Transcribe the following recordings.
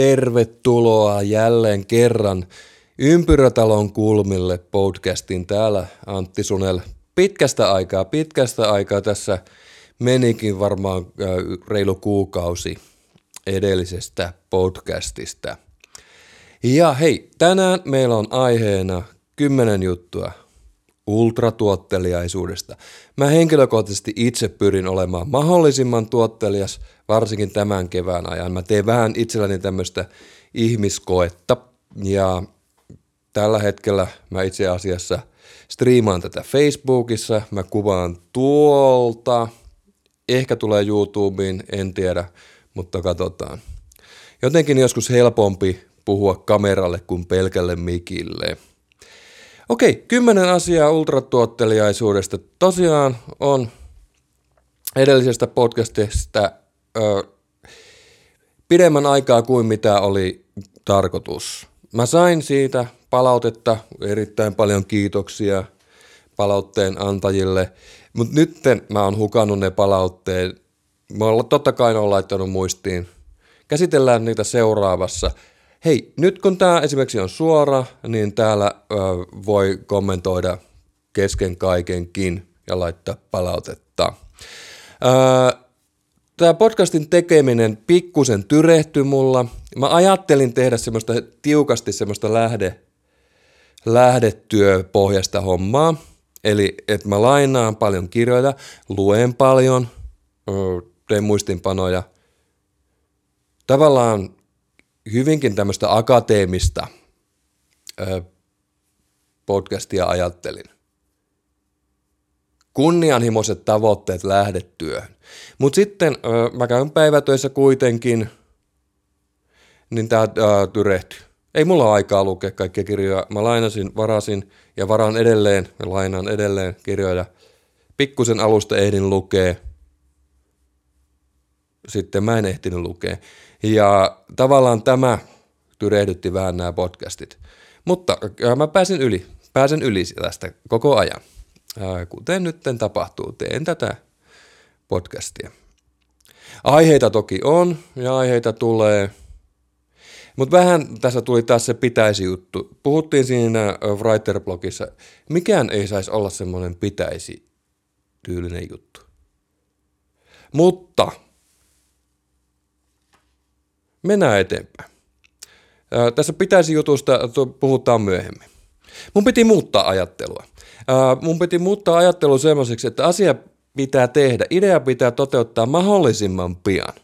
Tervetuloa jälleen kerran Ympyrätalon kulmille podcastin täällä Antti Sunel. Pitkästä aikaa, pitkästä aikaa tässä menikin varmaan reilu kuukausi edellisestä podcastista. Ja hei, tänään meillä on aiheena kymmenen juttua ultratuotteliaisuudesta. Mä henkilökohtaisesti itse pyrin olemaan mahdollisimman tuottelias, varsinkin tämän kevään ajan. Mä teen vähän itselläni tämmöistä ihmiskoetta ja tällä hetkellä mä itse asiassa striimaan tätä Facebookissa, mä kuvaan tuolta, ehkä tulee YouTubeen, en tiedä, mutta katsotaan. Jotenkin joskus helpompi puhua kameralle kuin pelkälle mikille. Okei, kymmenen asiaa ultratuotteliaisuudesta. Tosiaan on edellisestä podcastista ö, pidemmän aikaa kuin mitä oli tarkoitus. Mä sain siitä palautetta, erittäin paljon kiitoksia palautteen antajille, mutta nyt mä oon hukannut ne palautteet. Mä oon totta kai on laittanut muistiin. Käsitellään niitä seuraavassa – Hei, nyt kun tämä esimerkiksi on suora, niin täällä ö, voi kommentoida kesken kaikenkin ja laittaa palautetta. Tämä podcastin tekeminen pikkusen tyrehtyi mulla. Mä ajattelin tehdä semmoista tiukasti semmoista lähde, lähdetyöpohjasta hommaa. Eli että mä lainaan paljon kirjoja, luen paljon, teen muistinpanoja. Tavallaan hyvinkin tämmöistä akateemista podcastia ajattelin. Kunnianhimoiset tavoitteet lähdetyöhön. Mutta sitten mä käyn päivätöissä kuitenkin, niin tämä tyrehtyy. Ei mulla ole aikaa lukea kaikkia kirjoja. Mä lainasin, varasin ja varaan edelleen, ja lainaan edelleen kirjoja. Pikkusen alusta ehdin lukea. Sitten mä en ehtinyt lukea. Ja tavallaan tämä tyrehdytti vähän nämä podcastit. Mutta äh, mä pääsin yli, pääsen yli tästä koko ajan. Äh, kuten nyt tapahtuu, teen tätä podcastia. Aiheita toki on ja aiheita tulee, mutta vähän tässä tuli taas se pitäisi juttu. Puhuttiin siinä äh, Writer-blogissa, mikään ei saisi olla semmoinen pitäisi tyylinen juttu. Mutta Mennään eteenpäin. Ää, tässä pitäisi jutusta puhutaan myöhemmin. Mun piti muuttaa ajattelua. Ää, mun piti muuttaa ajattelu semmoiseksi, että asia pitää tehdä, idea pitää toteuttaa mahdollisimman pian.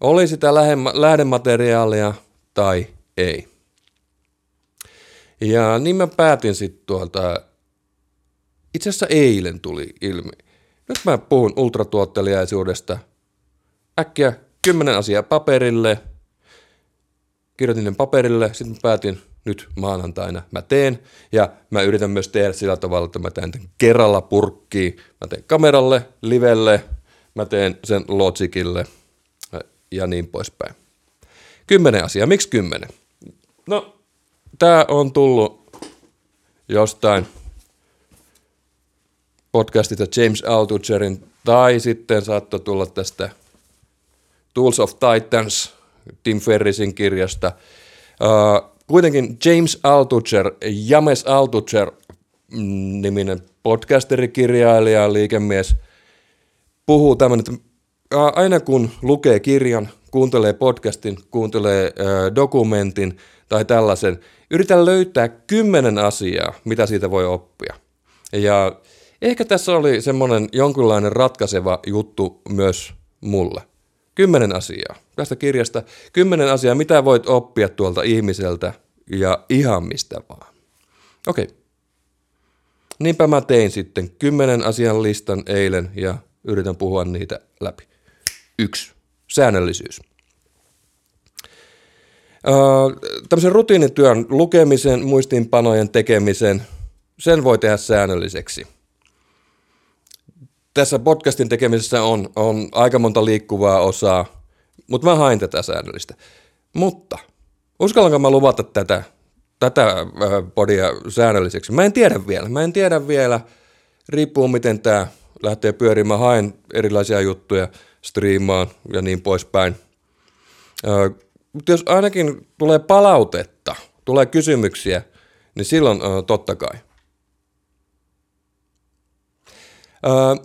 Oli sitä lähdemateriaalia tai ei. Ja niin mä päätin sitten tuolta, itse asiassa eilen tuli ilmi. Nyt mä puhun ultratuotteliaisuudesta. Äkkiä kymmenen asiaa paperille, kirjoitin ne paperille, sitten päätin nyt maanantaina mä teen, ja mä yritän myös tehdä sillä tavalla, että mä teen kerralla purkkiin, mä teen kameralle, livelle, mä teen sen logicille ja niin poispäin. Kymmenen asiaa. Miksi kymmenen? No, tää on tullut jostain podcastista James Altucherin, tai sitten saattoi tulla tästä Tools of Titans, Tim Ferrisin kirjasta. Uh, kuitenkin James Altucher, James Altucher mm, niminen podcasteri, kirjailija, liikemies, puhuu tämmöinen, että aina kun lukee kirjan, kuuntelee podcastin, kuuntelee uh, dokumentin tai tällaisen, yritä löytää kymmenen asiaa, mitä siitä voi oppia. Ja ehkä tässä oli semmoinen jonkinlainen ratkaiseva juttu myös mulle. Kymmenen asiaa tästä kirjasta. Kymmenen asiaa, mitä voit oppia tuolta ihmiseltä ja ihan mistä vaan. Okei. Niinpä mä tein sitten kymmenen asian listan eilen ja yritän puhua niitä läpi. Yksi. Säännöllisyys. Öö, tämmöisen rutiinityön lukemisen, muistiinpanojen tekemisen, sen voi tehdä säännölliseksi – tässä podcastin tekemisessä on, on aika monta liikkuvaa osaa, mutta mä hain tätä säännöllistä. Mutta uskallanko mä luvata tätä, tätä podia säännölliseksi? Mä en tiedä vielä. Mä en tiedä vielä. Riippuu miten tämä lähtee pyörimään. Haen erilaisia juttuja striimaan ja niin poispäin. mutta jos ainakin tulee palautetta, tulee kysymyksiä, niin silloin totta kai.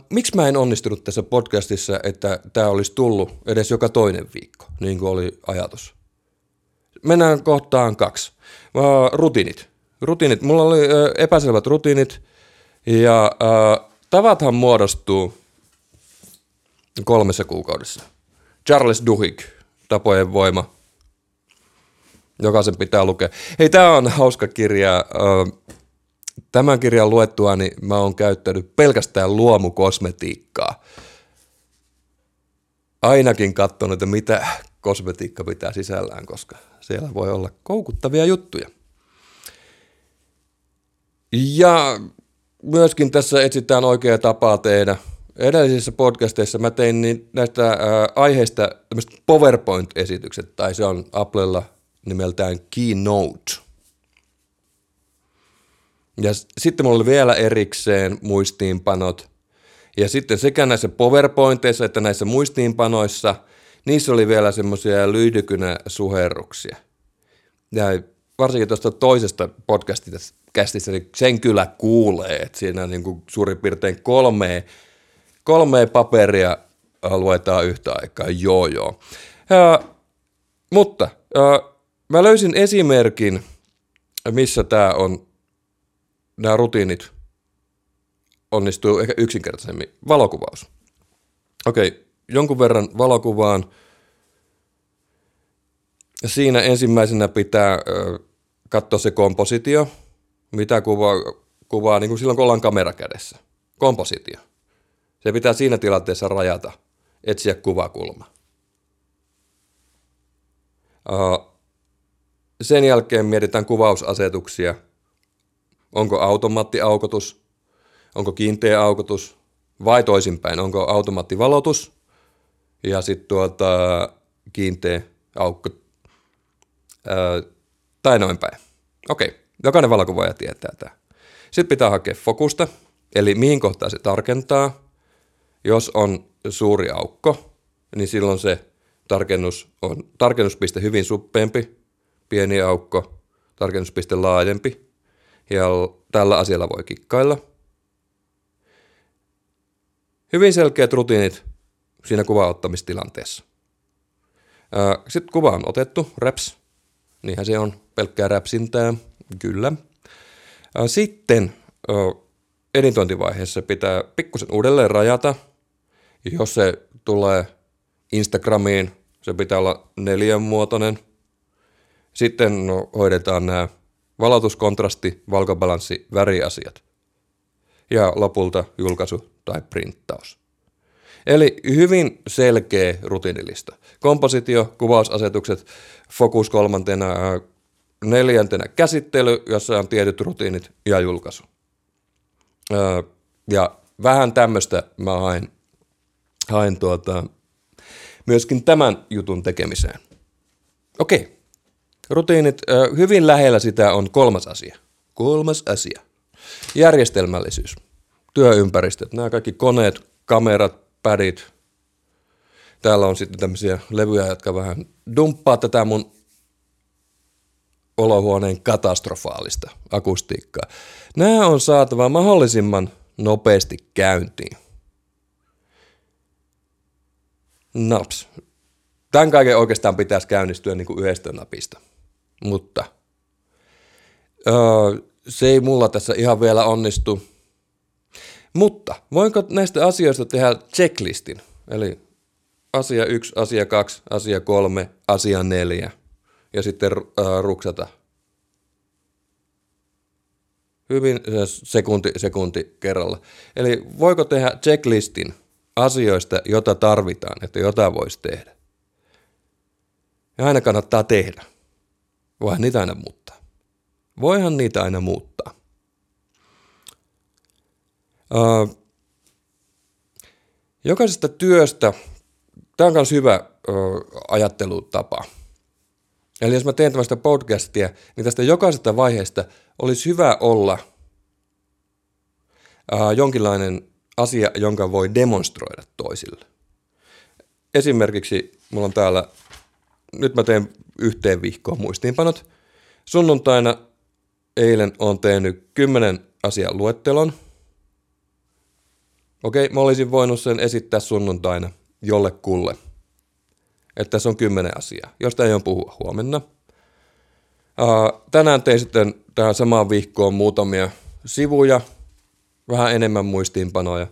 Miksi mä en onnistunut tässä podcastissa, että tämä olisi tullut edes joka toinen viikko, niin kuin oli ajatus? Mennään kohtaan kaksi. rutiinit. Rutiinit. Mulla oli epäselvät rutiinit ja tavathan muodostuu kolmessa kuukaudessa. Charles Duhigg, Tapojen voima. Jokaisen pitää lukea. Hei, tämä on hauska kirja. Tämän kirjan luettua niin mä oon käyttänyt pelkästään luomukosmetiikkaa. Ainakin katsonut, että mitä kosmetiikka pitää sisällään, koska siellä voi olla koukuttavia juttuja. Ja myöskin tässä etsitään oikea tapaa tehdä. Edellisissä podcasteissa mä tein niin näistä aiheista tämmöiset PowerPoint-esitykset, tai se on Applella nimeltään Keynote. Ja sitten mulla oli vielä erikseen muistiinpanot. Ja sitten sekä näissä PowerPointeissa että näissä muistiinpanoissa, niissä oli vielä semmoisia lyhdykynä suherruksia. Ja varsinkin tuosta toisesta podcastista, niin sen kyllä kuulee, että siinä niin kuin suurin piirtein kolme, kolme paperia luetaan yhtä aikaa, joo joo. Ja, mutta ja, mä löysin esimerkin, missä tämä on, nämä rutiinit onnistuu ehkä yksinkertaisemmin. Valokuvaus. Okei, jonkun verran valokuvaan. Siinä ensimmäisenä pitää ö, katsoa se kompositio, mitä kuvaa, kuvaa niin kuin silloin, kun ollaan kamera kädessä. Kompositio. Se pitää siinä tilanteessa rajata, etsiä kuvakulma. Sen jälkeen mietitään kuvausasetuksia. Onko automaattiaukotus, onko kiinteä aukotus vai toisinpäin, onko automaattivalotus ja sitten tuota, kiinteä aukko tai noin päin. Okei, jokainen valokuvaaja tietää tämä. Sitten pitää hakea fokusta, eli mihin kohtaan se tarkentaa. Jos on suuri aukko, niin silloin se tarkennus on tarkennuspiste hyvin suppeempi, pieni aukko, tarkennuspiste laajempi, ja tällä asialla voi kikkailla. Hyvin selkeät rutiinit siinä kuvaottamistilanteessa. Sitten kuva on otettu, reps, niinhän se on, pelkkää räpsintää, kyllä. Sitten editointivaiheessa pitää pikkusen uudelleen rajata, jos se tulee Instagramiin, se pitää olla neljänmuotoinen. Sitten no, hoidetaan nämä valotuskontrasti, valkobalanssi, väriasiat. Ja lopulta julkaisu tai printtaus. Eli hyvin selkeä rutiinilista. Kompositio, kuvausasetukset, fokus kolmantena, neljäntenä käsittely, jossa on tietyt rutiinit ja julkaisu. Ja vähän tämmöistä mä hain, hain tuota, myöskin tämän jutun tekemiseen. Okei, rutiinit, hyvin lähellä sitä on kolmas asia. Kolmas asia. Järjestelmällisyys, työympäristöt, nämä kaikki koneet, kamerat, pädit. Täällä on sitten tämmöisiä levyjä, jotka vähän dumppaa tätä mun olohuoneen katastrofaalista akustiikkaa. Nämä on saatava mahdollisimman nopeasti käyntiin. Naps. Tämän kaiken oikeastaan pitäisi käynnistyä niin kuin yhdestä napista. Mutta öö, se ei mulla tässä ihan vielä onnistu. Mutta voinko näistä asioista tehdä checklistin? Eli asia 1, asia 2, asia 3, asia 4 ja sitten äh, ruksata. Hyvin sekunti, sekunti kerralla. Eli voiko tehdä checklistin asioista, jota tarvitaan, että jota voisi tehdä? Ja aina kannattaa tehdä. Voihan niitä aina muuttaa. Voihan niitä aina muuttaa. Uh, jokaisesta työstä, tämä on myös hyvä uh, ajattelutapa. Eli jos mä teen tämmöistä podcastia, niin tästä jokaisesta vaiheesta olisi hyvä olla uh, jonkinlainen asia, jonka voi demonstroida toisille. Esimerkiksi mulla on täällä nyt mä teen yhteen vihkoon muistiinpanot. Sunnuntaina eilen on tehnyt kymmenen asian luettelon. Okei, mä olisin voinut sen esittää sunnuntaina jollekulle. Että tässä on kymmenen asiaa, josta ei ole puhua huomenna. tänään tein sitten tähän samaan vihkoon muutamia sivuja, vähän enemmän muistiinpanoja.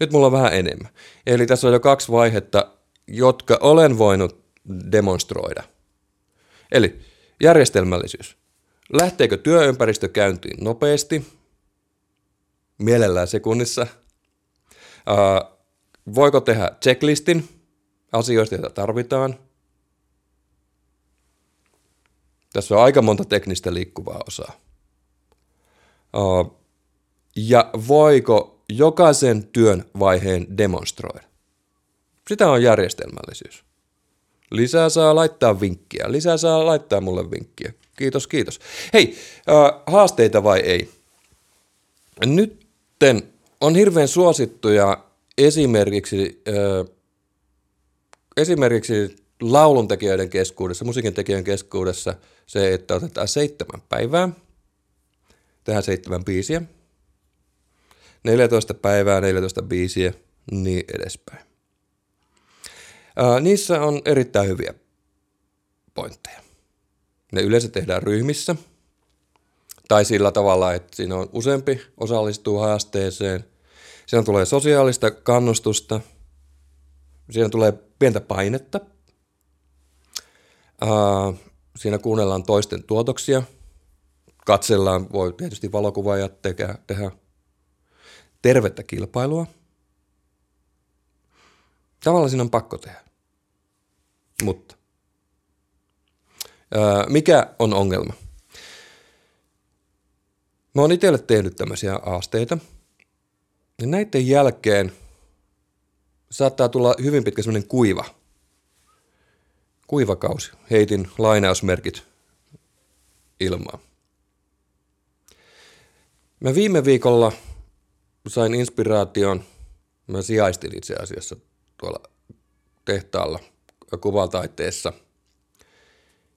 Nyt mulla on vähän enemmän. Eli tässä on jo kaksi vaihetta, jotka olen voinut demonstroida. Eli järjestelmällisyys. Lähteekö työympäristö käyntiin nopeasti? Mielellään sekunnissa. Uh, voiko tehdä checklistin asioista, joita tarvitaan? Tässä on aika monta teknistä liikkuvaa osaa. Uh, ja voiko jokaisen työn vaiheen demonstroida? Sitä on järjestelmällisyys. Lisää saa laittaa vinkkiä. Lisää saa laittaa mulle vinkkiä. Kiitos, kiitos. Hei, äh, haasteita vai ei? Nytten on hirveän suosittuja esimerkiksi, äh, esimerkiksi lauluntekijöiden keskuudessa, musiikintekijöiden keskuudessa se, että otetaan seitsemän päivää, tehdään seitsemän biisiä, 14 päivää, 14 biisiä, niin edespäin. Ää, niissä on erittäin hyviä pointteja. Ne yleensä tehdään ryhmissä tai sillä tavalla, että siinä on useampi osallistuu haasteeseen. Siinä tulee sosiaalista kannustusta, siinä tulee pientä painetta. Ää, siinä kuunnellaan toisten tuotoksia, katsellaan, voi tietysti valokuvaajat tehdä, tervettä kilpailua. Tavallaan siinä on pakko tehdä. Mutta öö, mikä on ongelma? Mä oon itselle tehnyt tämmöisiä aasteita. Ja näiden jälkeen saattaa tulla hyvin pitkä semmoinen kuiva. Kuivakausi. Heitin lainausmerkit ilmaa. Mä viime viikolla sain inspiraation, mä sijaistin itse asiassa tuolla tehtaalla kuvataiteessa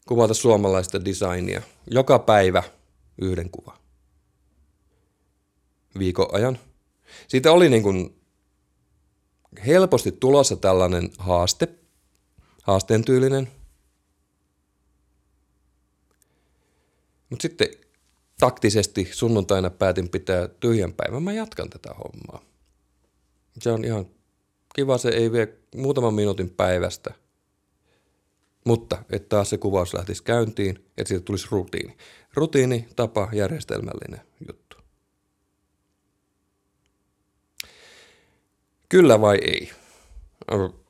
kuvata suomalaista designia joka päivä yhden kuva viikon ajan. Siitä oli niin kuin helposti tulossa tällainen haaste, haasteen tyylinen. Mutta sitten taktisesti sunnuntaina päätin pitää tyhjän päivän, mä jatkan tätä hommaa. Se on ihan kiva, se ei vie muutaman minuutin päivästä. Mutta että taas se kuvaus lähtisi käyntiin, että siitä tulisi rutiini. Rutiini, tapa, järjestelmällinen juttu. Kyllä vai ei?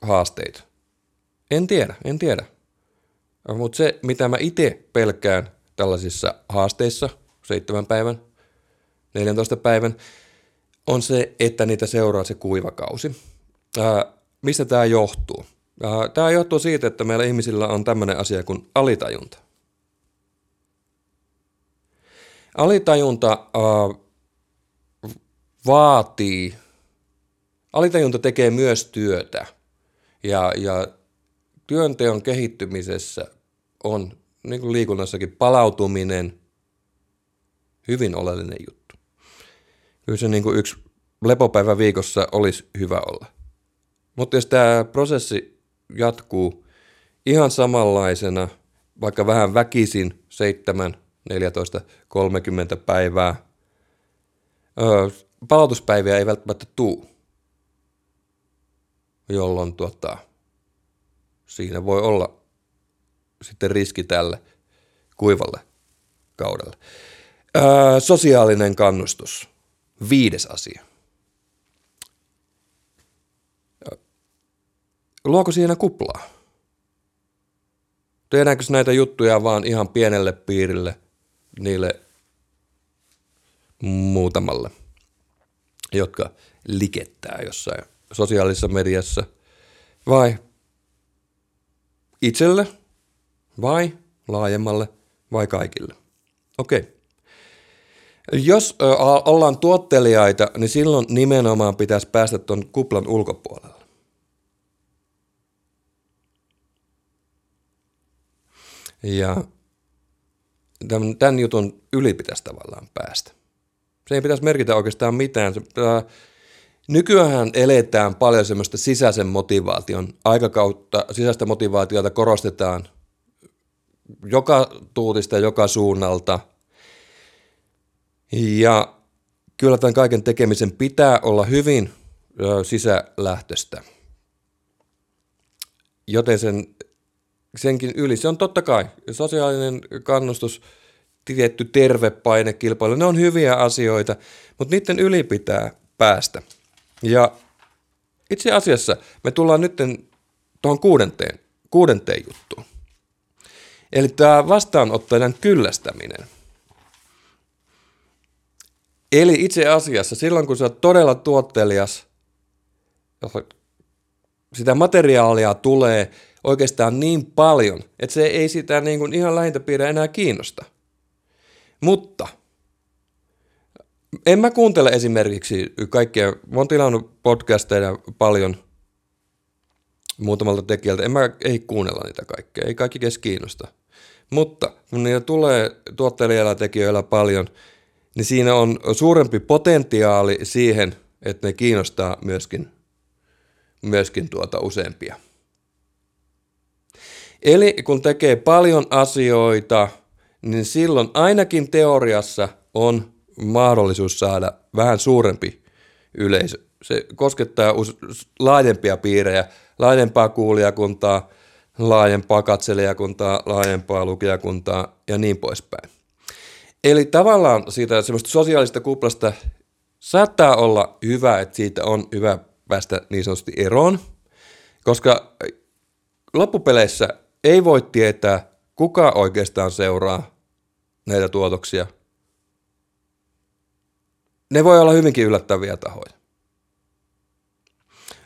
Haasteita. En tiedä, en tiedä. Mutta se, mitä mä itse pelkään tällaisissa haasteissa – seitsemän päivän, 14 päivän, on se, että niitä seuraa se kuivakausi. Ää, mistä tämä johtuu? Tämä johtuu siitä, että meillä ihmisillä on tämmöinen asia kuin alitajunta. Alitajunta ää, vaatii, alitajunta tekee myös työtä ja, ja työnteon kehittymisessä on niin kuin liikunnassakin palautuminen – hyvin oleellinen juttu. Kyllä se niin kuin yksi lepopäivä viikossa olisi hyvä olla. Mutta jos tämä prosessi jatkuu ihan samanlaisena, vaikka vähän väkisin 7, 14, 30 päivää, öö, palautuspäiviä ei välttämättä tuu, jolloin tuota, siinä voi olla sitten riski tälle kuivalle kaudelle. Öö, sosiaalinen kannustus. Viides asia. Luoko siinä kuplaa? Tehdäänkö näitä juttuja vaan ihan pienelle piirille, niille muutamalle, jotka likettää jossain sosiaalisessa mediassa, vai itselle, vai laajemmalle, vai kaikille? Okei. Okay. Jos ollaan tuottelijaita, niin silloin nimenomaan pitäisi päästä tuon kuplan ulkopuolelle. Ja tämän, tämän jutun yli pitäisi tavallaan päästä. Se ei pitäisi merkitä oikeastaan mitään. Nykyään eletään paljon semmoista sisäisen motivaation aikakautta, sisäistä motivaatiota korostetaan joka tuutista, joka suunnalta. Ja kyllä tämän kaiken tekemisen pitää olla hyvin ö, sisälähtöistä. Joten sen, senkin yli, se on totta kai sosiaalinen kannustus, tietty terve painekilpailu, ne on hyviä asioita, mutta niiden yli pitää päästä. Ja itse asiassa me tullaan nyt tuohon kuudenteen, kuudenteen juttuun. Eli tämä vastaanottajan kyllästäminen. Eli itse asiassa silloin, kun sä oot todella tuottelias, sitä materiaalia tulee oikeastaan niin paljon, että se ei sitä niin kuin ihan lähintä piirre enää kiinnosta. Mutta en mä kuuntele esimerkiksi kaikkia, mä oon tilannut podcasteja paljon muutamalta tekijältä, en mä ei kuunnella niitä kaikkea, ei kaikki kes kiinnosta. Mutta kun niitä tulee tuottelijalla tekijöillä paljon, niin siinä on suurempi potentiaali siihen, että ne kiinnostaa myöskin, myöskin tuota useampia. Eli kun tekee paljon asioita, niin silloin ainakin teoriassa on mahdollisuus saada vähän suurempi yleisö. Se koskettaa laajempia piirejä, laajempaa kuulijakuntaa, laajempaa katselijakuntaa, laajempaa lukijakuntaa ja niin poispäin. Eli tavallaan siitä semmoista sosiaalista kuplasta saattaa olla hyvä, että siitä on hyvä päästä niin sanotusti eroon, koska loppupeleissä ei voi tietää, kuka oikeastaan seuraa näitä tuotoksia. Ne voi olla hyvinkin yllättäviä tahoja.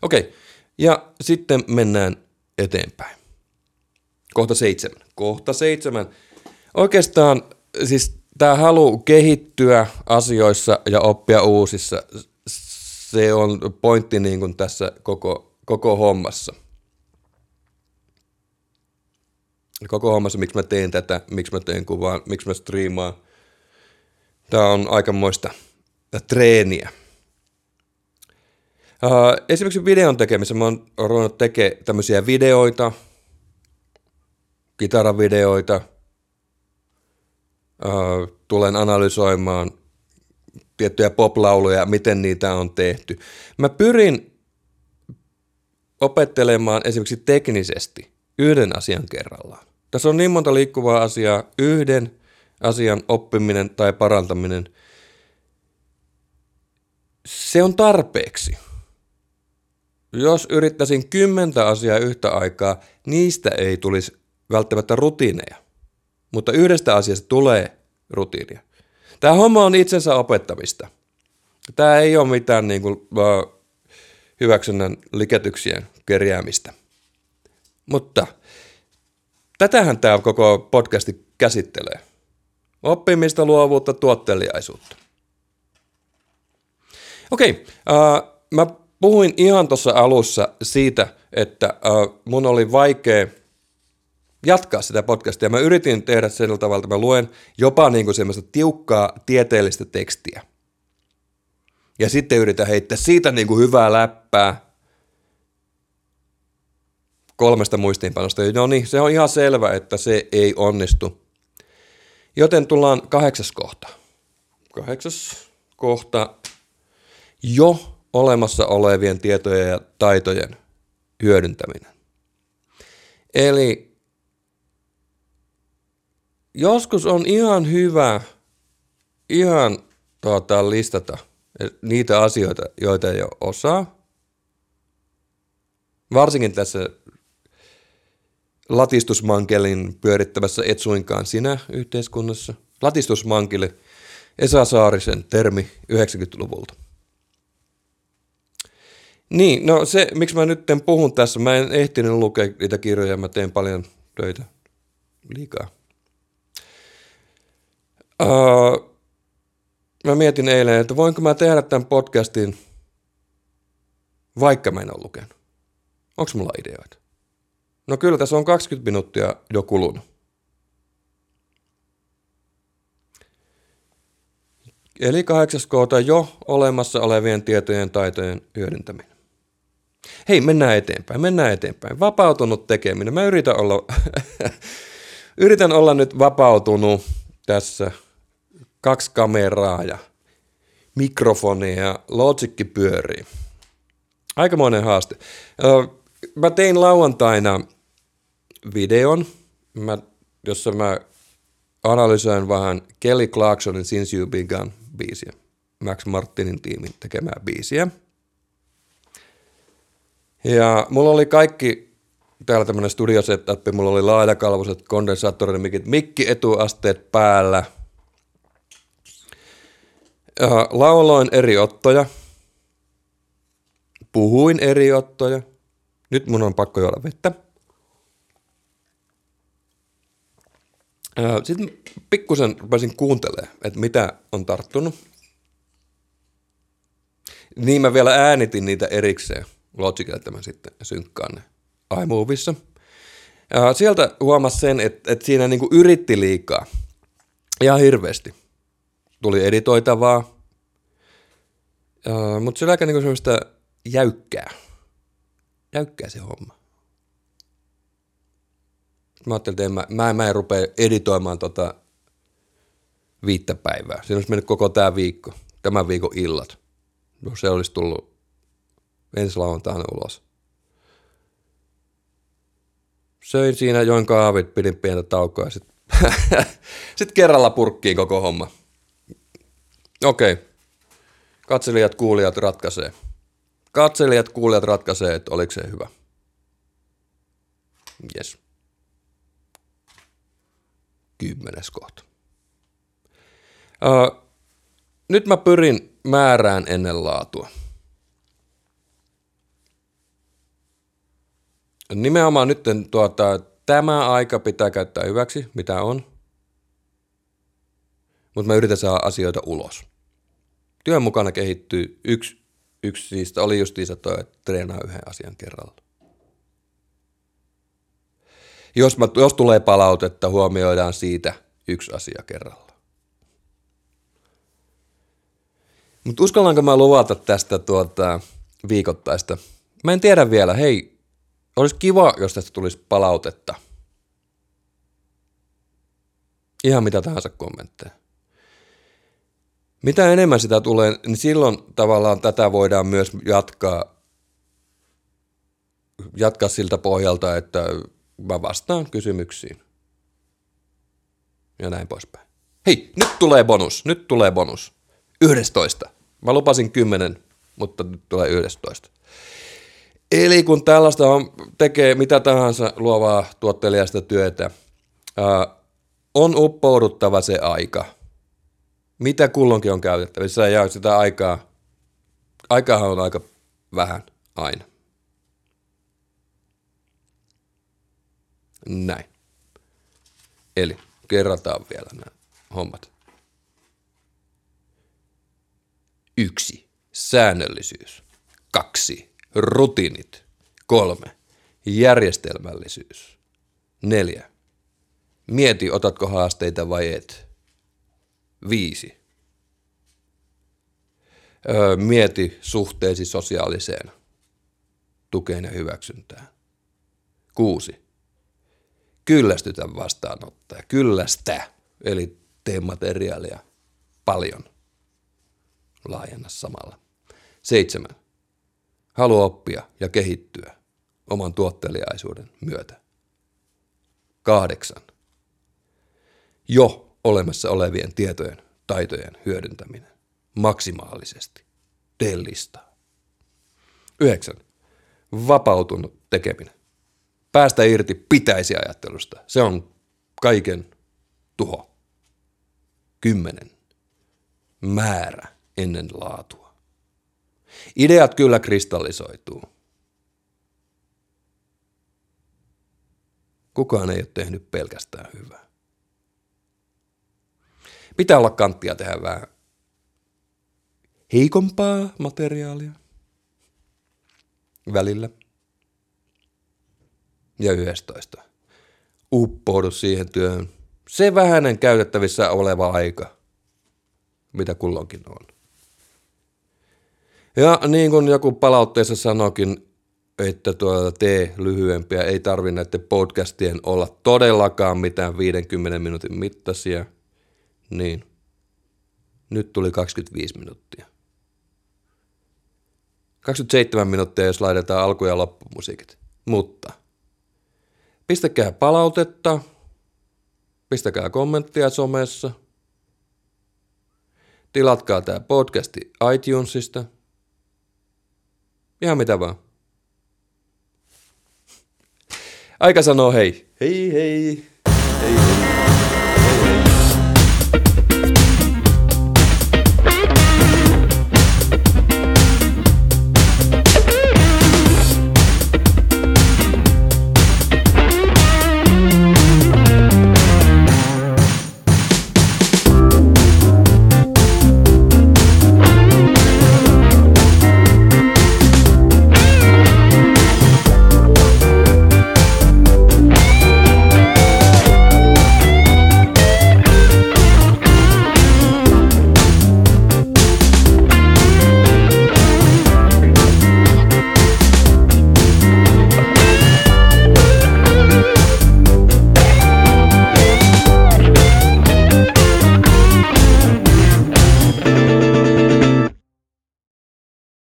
Okei, ja sitten mennään eteenpäin. Kohta seitsemän. Kohta seitsemän. Oikeastaan siis tämä halu kehittyä asioissa ja oppia uusissa, se on pointti niin kuin tässä koko, koko hommassa. Koko hommassa, miksi mä teen tätä, miksi mä teen kuvaa, miksi mä striimaan. Tämä on aikamoista treeniä. Uh, esimerkiksi videon tekemisessä mä oon ruvennut tekemään tämmöisiä videoita, kitaravideoita, uh, tulen analysoimaan tiettyjä poplauluja, miten niitä on tehty. Mä pyrin opettelemaan esimerkiksi teknisesti yhden asian kerrallaan. Tässä on niin monta liikkuvaa asiaa, yhden asian oppiminen tai parantaminen, se on tarpeeksi. Jos yrittäisin kymmentä asiaa yhtä aikaa, niistä ei tulisi välttämättä rutiineja. Mutta yhdestä asiasta tulee rutiinia. Tämä homma on itsensä opettamista. Tämä ei ole mitään niin kuin, uh, hyväksynnän liketyksien kerjäämistä. Mutta tätähän tämä koko podcasti käsittelee. Oppimista, luovuutta, tuotteliaisuutta. Okei, uh, mä puhuin ihan tuossa alussa siitä, että uh, mun oli vaikea jatkaa sitä podcastia. Mä yritin tehdä sillä tavalla, että mä luen jopa niin kuin semmoista tiukkaa tieteellistä tekstiä. Ja sitten yritän heittää siitä niin kuin hyvää läppää kolmesta muistiinpanosta. No niin, se on ihan selvä, että se ei onnistu. Joten tullaan kahdeksas kohta. Kahdeksas kohta. Jo olemassa olevien tietojen ja taitojen hyödyntäminen. Eli joskus on ihan hyvä ihan tuota, listata niitä asioita, joita ei osaa. Varsinkin tässä latistusmankelin pyörittävässä et suinkaan sinä yhteiskunnassa. Latistusmankille Esa Saarisen termi 90-luvulta. Niin, no se, miksi mä nyt puhun tässä, mä en ehtinyt lukea niitä kirjoja, mä teen paljon töitä liikaa. Uh, mä mietin eilen, että voinko mä tehdä tämän podcastin, vaikka mä en ole lukenut. Onko mulla ideoita? No kyllä tässä on 20 minuuttia jo kulunut. Eli 8K jo olemassa olevien tietojen taitojen hyödyntäminen. Hei, mennään eteenpäin, mennään eteenpäin. Vapautunut tekeminen. Mä yritän olla, yritän olla nyt vapautunut tässä. Kaksi kameraa ja mikrofonia ja logikki pyörii. Aikamoinen haaste. Mä tein lauantaina videon, mä, jossa mä analysoin vähän Kelly Clarksonin Since You Begun biisiä. Max Martinin tiimin tekemää biisiä. Ja mulla oli kaikki täällä tämmönen studiosetup, mulla oli laajakalvoiset kondensaattorin mikit, mikki etuasteet päällä. Ja lauloin eri ottoja. Puhuin eri ottoja. Nyt mun on pakko juoda vettä. Sitten pikkusen rupesin kuuntelemaan, että mitä on tarttunut. Niin mä vielä äänitin niitä erikseen. Logicille, että mä sitten synkkaan iMovissa. Ja sieltä huomasi sen, että, että siinä niinku yritti liikaa. Ihan hirveästi. Tuli editoitavaa. Mutta se oli aika niinku semmoista jäykkää. Jäykkää se homma. Mä ajattelin, että mä, mä, mä en rupea editoimaan tota viittä päivää. Siinä olisi mennyt koko tämä viikko, tämän viikon illat. No se olisi tullut ensi lauantaina ulos. Söin siinä, join kaavit, pidin pientä taukoa ja sitten sit kerralla purkkiin koko homma. Okei. Okay. Katselijat, kuulijat ratkaisee. Katselijat, kuulijat ratkaisee, että oliko se hyvä. Yes kymmenes kohta. Uh, nyt mä pyrin määrään ennen laatua. Nimenomaan nyt tuota, tämä aika pitää käyttää hyväksi, mitä on. Mutta mä yritän saada asioita ulos. Työn mukana kehittyy yksi, yksi niistä oli justiinsa toi, että treenaa yhden asian kerralla jos, mä, jos tulee palautetta, huomioidaan siitä yksi asia kerralla. Mutta uskallanko mä luvata tästä tuota, viikoittaista? Mä en tiedä vielä. Hei, olisi kiva, jos tästä tulisi palautetta. Ihan mitä tahansa kommentteja. Mitä enemmän sitä tulee, niin silloin tavallaan tätä voidaan myös jatkaa, jatkaa siltä pohjalta, että mä vastaan kysymyksiin. Ja näin poispäin. Hei, nyt tulee bonus, nyt tulee bonus. 11. Mä lupasin 10, mutta nyt tulee 11. Eli kun tällaista on, tekee mitä tahansa luovaa tuottelijasta työtä, ää, on uppouduttava se aika. Mitä kulloinkin on käytettävissä ja sitä aikaa, aikaahan on aika vähän aina. Näin. Eli kerrataan vielä nämä hommat. Yksi. Säännöllisyys. Kaksi. Rutiinit. Kolme. Järjestelmällisyys. Neljä. Mieti, otatko haasteita vai et. Viisi. Öö, mieti suhteesi sosiaaliseen tukeen ja hyväksyntään. Kuusi kyllästytä vastaanottaja, kyllästä, eli tee materiaalia paljon, laajenna samalla. Seitsemän. Halua oppia ja kehittyä oman tuotteliaisuuden myötä. Kahdeksan. Jo olemassa olevien tietojen, taitojen hyödyntäminen maksimaalisesti. Tee listaa. Yhdeksän. Vapautunut tekeminen päästä irti pitäisi ajattelusta. Se on kaiken tuho. Kymmenen. Määrä ennen laatua. Ideat kyllä kristallisoituu. Kukaan ei ole tehnyt pelkästään hyvää. Pitää olla kanttia tehdä vähän heikompaa materiaalia välillä ja 11. Uppoudu siihen työhön. Se vähäinen käytettävissä oleva aika. mitä kulloinkin on. Ja niin kuin joku palautteessa sanokin, että tuota tee lyhyempiä, ei tarvi näiden podcastien olla todellakaan mitään 50 minuutin mittaisia, niin nyt tuli 25 minuuttia. 27 minuuttia, jos laitetaan alku- ja loppumusiikit. Mutta pistäkää palautetta, pistäkää kommenttia somessa, tilatkaa tämä podcasti iTunesista, ihan mitä vaan. Aika sanoo hei. Hei hei. Hei hei.